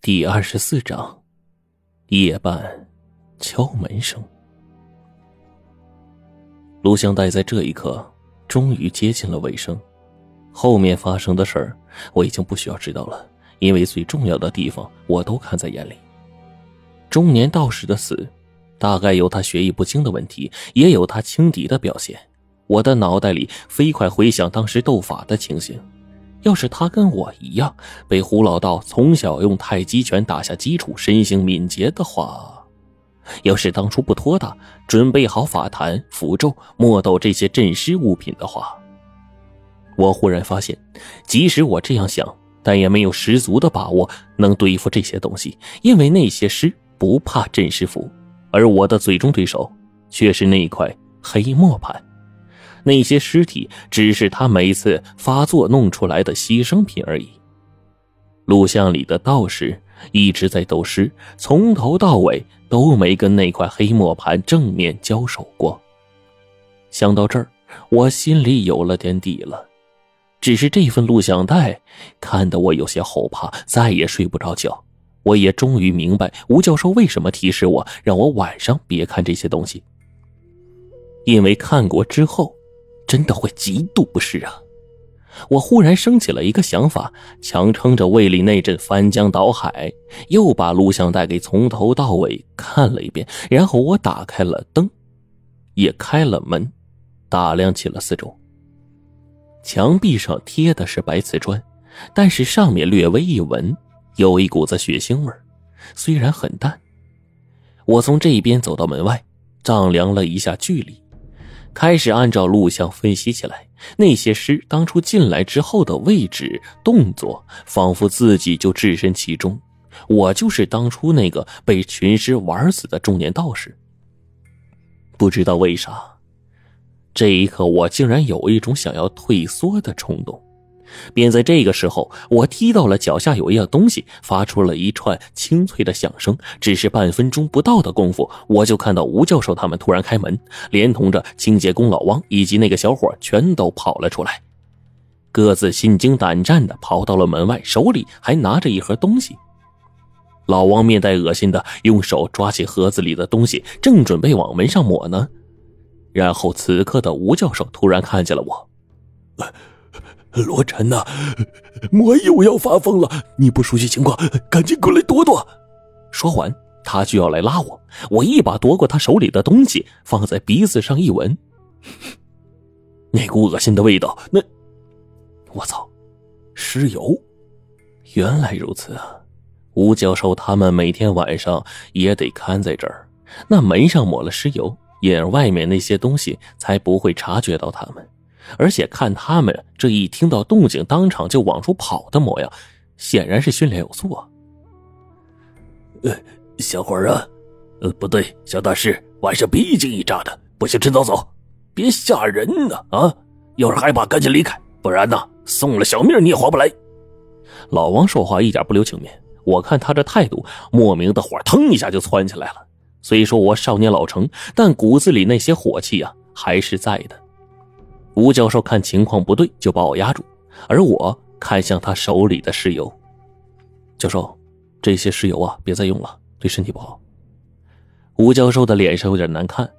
第二十四章，夜半敲门声。录像带在这一刻终于接近了尾声，后面发生的事儿我已经不需要知道了，因为最重要的地方我都看在眼里。中年道士的死，大概有他学艺不精的问题，也有他轻敌的表现。我的脑袋里飞快回想当时斗法的情形。要是他跟我一样被胡老道从小用太极拳打下基础，身形敏捷的话，要是当初不拖大，准备好法坛、符咒、墨斗这些镇尸物品的话，我忽然发现，即使我这样想，但也没有十足的把握能对付这些东西，因为那些尸不怕镇尸符，而我的最终对手却是那块黑墨盘。那些尸体只是他每次发作弄出来的牺牲品而已。录像里的道士一直在斗尸，从头到尾都没跟那块黑磨盘正面交手过。想到这儿，我心里有了点底了。只是这份录像带看得我有些后怕，再也睡不着觉。我也终于明白吴教授为什么提示我，让我晚上别看这些东西，因为看过之后。真的会极度不适啊！我忽然升起了一个想法，强撑着胃里那阵翻江倒海，又把录像带给从头到尾看了一遍。然后我打开了灯，也开了门，打量起了四周。墙壁上贴的是白瓷砖，但是上面略微一闻，有一股子血腥味虽然很淡。我从这边走到门外，丈量了一下距离。开始按照录像分析起来，那些尸当初进来之后的位置、动作，仿佛自己就置身其中。我就是当初那个被群尸玩死的中年道士。不知道为啥，这一刻我竟然有一种想要退缩的冲动。便在这个时候，我踢到了脚下有一样东西，发出了一串清脆的响声。只是半分钟不到的功夫，我就看到吴教授他们突然开门，连同着清洁工老王以及那个小伙全都跑了出来，各自心惊胆战的跑到了门外，手里还拿着一盒东西。老王面带恶心的用手抓起盒子里的东西，正准备往门上抹呢，然后此刻的吴教授突然看见了我。罗晨呐，我又要发疯了！你不熟悉情况，赶紧过来躲躲。说完，他就要来拉我，我一把夺过他手里的东西，放在鼻子上一闻，那股恶心的味道，那……我操，尸油！原来如此啊！吴教授他们每天晚上也得看在这儿，那门上抹了尸油，也外面那些东西才不会察觉到他们。而且看他们这一听到动静当场就往出跑的模样，显然是训练有素啊。呃，小伙儿啊，呃，不对，小大师，晚上别一惊一乍的，不行，趁早走，别吓人呢啊！要是害怕，赶紧离开，不然呢，送了小命你也划不来。老王说话一点不留情面，我看他这态度，莫名的火腾一下就窜起来了。虽说我少年老成，但骨子里那些火气啊，还是在的。吴教授看情况不对，就把我压住，而我看向他手里的尸油。教授，这些尸油啊，别再用了，对身体不好。吴教授的脸上有点难看，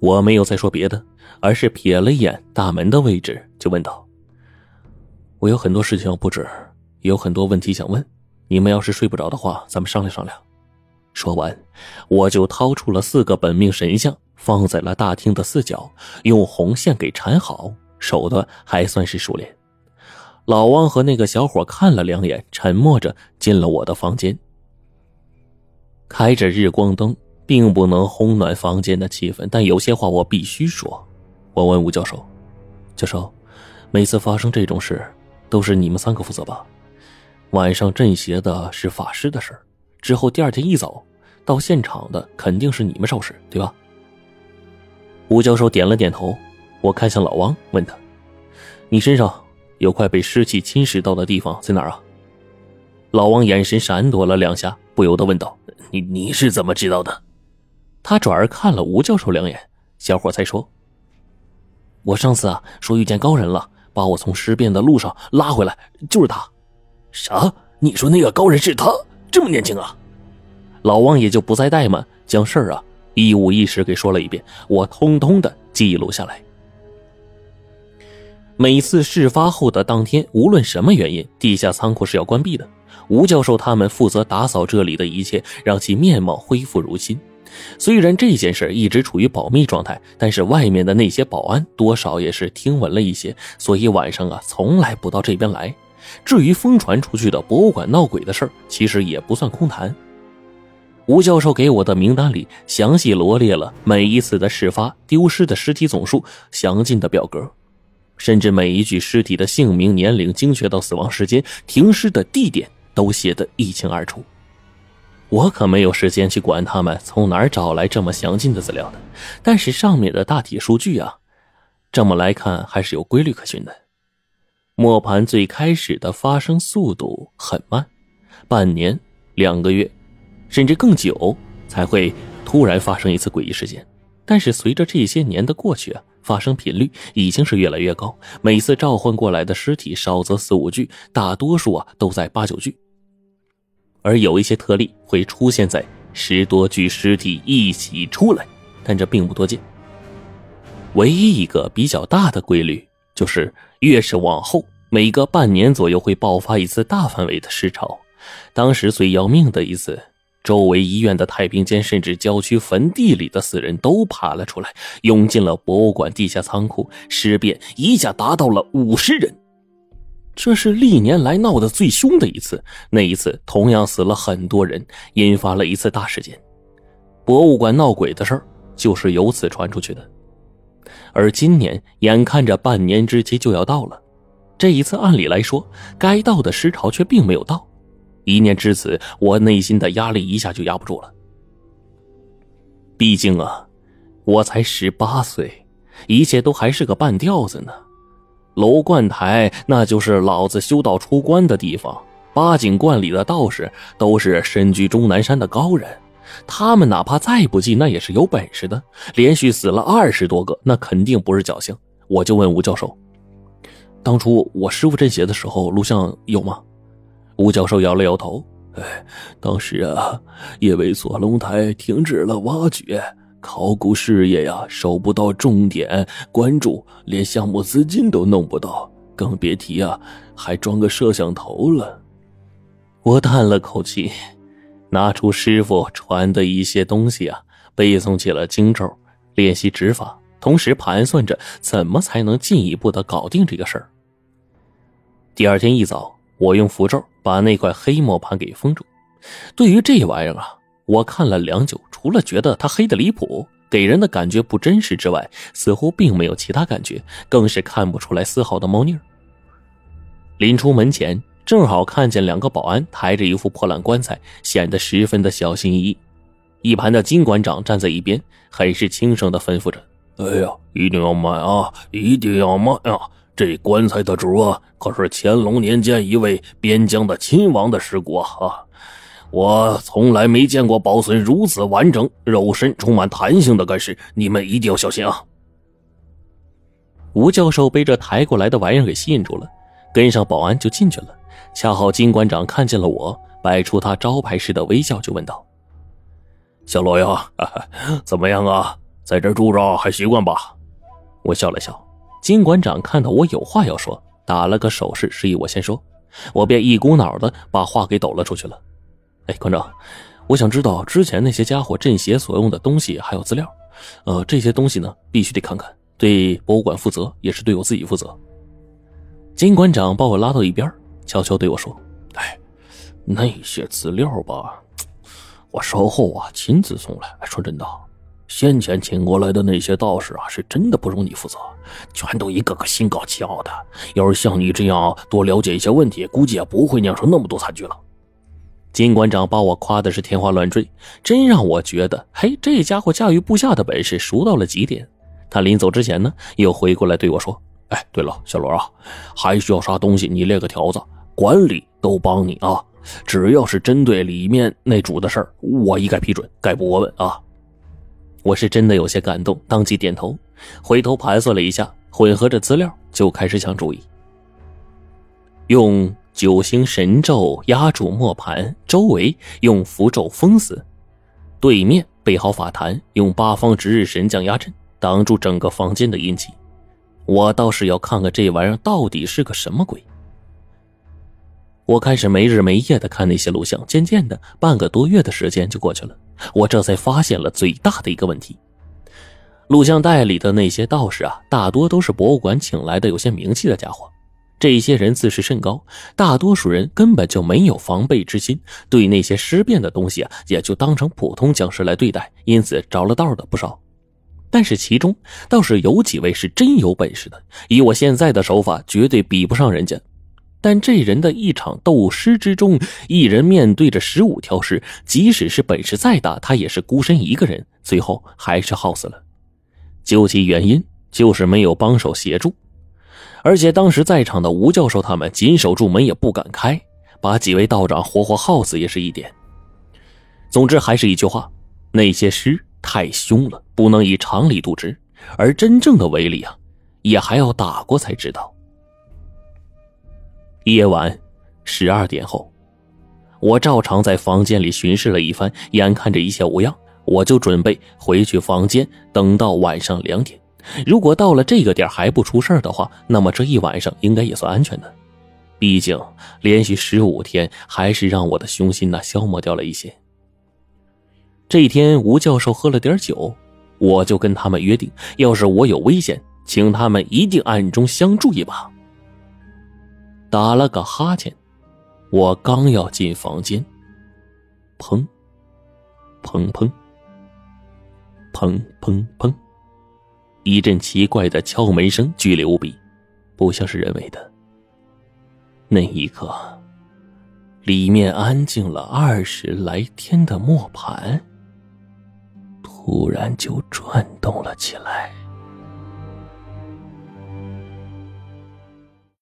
我没有再说别的，而是瞥了一眼大门的位置，就问道：“我有很多事情要布置，也有很多问题想问，你们要是睡不着的话，咱们商量商量。”说完，我就掏出了四个本命神像。放在了大厅的四角，用红线给缠好，手段还算是熟练。老汪和那个小伙看了两眼，沉默着进了我的房间。开着日光灯，并不能烘暖房间的气氛，但有些话我必须说。我问吴教授：“教授，每次发生这种事，都是你们三个负责吧？晚上镇邪的是法师的事之后第二天一早到现场的肯定是你们收拾，对吧？”吴教授点了点头，我看向老王，问他：“你身上有块被尸气侵蚀到的地方在哪儿啊？”老王眼神闪躲了两下，不由得问道：“你你是怎么知道的？”他转而看了吴教授两眼，小伙才说：“我上次啊说遇见高人了，把我从尸变的路上拉回来，就是他。”啥？你说那个高人是他？这么年轻啊？老王也就不再怠慢，将事儿啊一五一十给说了一遍，我通通的记录下来。每次事发后的当天，无论什么原因，地下仓库是要关闭的。吴教授他们负责打扫这里的一切，让其面貌恢复如新。虽然这件事一直处于保密状态，但是外面的那些保安多少也是听闻了一些，所以晚上啊从来不到这边来。至于疯传出去的博物馆闹鬼的事儿，其实也不算空谈。吴教授给我的名单里详细罗列了每一次的事发、丢失的尸体总数、详尽的表格，甚至每一具尸体的姓名、年龄，精确到死亡时间、停尸的地点都写得一清二楚。我可没有时间去管他们从哪儿找来这么详尽的资料的，但是上面的大体数据啊，这么来看还是有规律可循的。磨盘最开始的发生速度很慢，半年、两个月，甚至更久才会突然发生一次诡异事件。但是随着这些年的过去啊，发生频率已经是越来越高。每次召唤过来的尸体少则四五具，大多数啊都在八九具。而有一些特例会出现在十多具尸体一起出来，但这并不多见。唯一一个比较大的规律。就是越是往后，每隔半年左右会爆发一次大范围的尸潮。当时最要命的一次，周围医院的太平间，甚至郊区坟地里的死人都爬了出来，涌进了博物馆地下仓库，尸变一下达到了五十人。这是历年来闹得最凶的一次。那一次同样死了很多人，引发了一次大事件。博物馆闹鬼的事儿就是由此传出去的。而今年眼看着半年之期就要到了，这一次按理来说该到的尸潮却并没有到。一念至此，我内心的压力一下就压不住了。毕竟啊，我才十八岁，一切都还是个半吊子呢。楼观台那就是老子修道出关的地方，八景观里的道士都是身居终南山的高人。他们哪怕再不济，那也是有本事的。连续死了二十多个，那肯定不是侥幸。我就问吴教授：“当初我师傅镇邪的时候，录像有吗？”吴教授摇了摇头：“哎，当时啊，因为锁龙台停止了挖掘，考古事业呀，收不到重点关注，连项目资金都弄不到，更别提啊，还装个摄像头了。”我叹了口气。拿出师傅传的一些东西啊，背诵起了经咒，练习指法，同时盘算着怎么才能进一步的搞定这个事儿。第二天一早，我用符咒把那块黑磨盘给封住。对于这玩意儿啊，我看了良久，除了觉得它黑的离谱，给人的感觉不真实之外，似乎并没有其他感觉，更是看不出来丝毫的猫腻儿。临出门前。正好看见两个保安抬着一副破烂棺材，显得十分的小心翼翼。一旁的金馆长站在一边，很是轻声的吩咐着：“哎呀，一定要买啊，一定要买啊！这棺材的主啊，可是乾隆年间一位边疆的亲王的尸骨啊！我从来没见过保存如此完整、肉身充满弹性的干尸，你们一定要小心啊！”吴教授被这抬过来的玩意儿给吸引住了，跟上保安就进去了。恰好金馆长看见了我，摆出他招牌式的微笑，就问道：“小罗呀，怎么样啊？在这住着还习惯吧？”我笑了笑。金馆长看到我有话要说，打了个手势，示意我先说。我便一股脑的把话给抖了出去了。哎，馆长，我想知道之前那些家伙镇邪所用的东西还有资料。呃，这些东西呢，必须得看看，对博物馆负责，也是对我自己负责。金馆长把我拉到一边。悄悄对我说：“哎，那些资料吧，我稍后啊亲自送来。说真的，先前请过来的那些道士啊，是真的不容你负责，全都一个个心高气傲的。要是像你这样多了解一些问题，估计也不会酿成那么多惨剧了。”金馆长把我夸的是天花乱坠，真让我觉得，嘿，这家伙驾驭部下的本事熟到了极点。他临走之前呢，又回过来对我说：“哎，对了，小罗啊，还需要啥东西，你列个条子。”管理都帮你啊，只要是针对里面那主的事儿，我一概批准，概不过问啊。我是真的有些感动，当即点头，回头盘算了一下，混合着资料就开始想主意。用九星神咒压住磨盘，周围用符咒封死。对面备好法坛，用八方值日神将压阵，挡住整个房间的阴气。我倒是要看看这玩意儿到底是个什么鬼。我开始没日没夜的看那些录像，渐渐的，半个多月的时间就过去了。我这才发现了最大的一个问题：录像带里的那些道士啊，大多都是博物馆请来的有些名气的家伙。这些人自视甚高，大多数人根本就没有防备之心，对那些尸变的东西啊，也就当成普通僵尸来对待，因此着了道的不少。但是其中倒是有几位是真有本事的，以我现在的手法，绝对比不上人家。但这人的一场斗尸之中，一人面对着十五条尸，即使是本事再大，他也是孤身一个人，最后还是耗死了。究其原因，就是没有帮手协助，而且当时在场的吴教授他们紧守住门也不敢开，把几位道长活活耗死也是一点。总之还是一句话，那些尸太凶了，不能以常理度之，而真正的威力啊，也还要打过才知道。夜晚十二点后，我照常在房间里巡视了一番，眼看着一切无恙，我就准备回去房间，等到晚上两点。如果到了这个点还不出事的话，那么这一晚上应该也算安全的。毕竟连续十五天，还是让我的凶心呐消磨掉了一些。这一天，吴教授喝了点酒，我就跟他们约定，要是我有危险，请他们一定暗中相助一把。打了个哈欠，我刚要进房间，砰，砰砰，砰砰砰，一阵奇怪的敲门声，剧烈无比，不像是人为的。那一刻，里面安静了二十来天的磨盘，突然就转动了起来。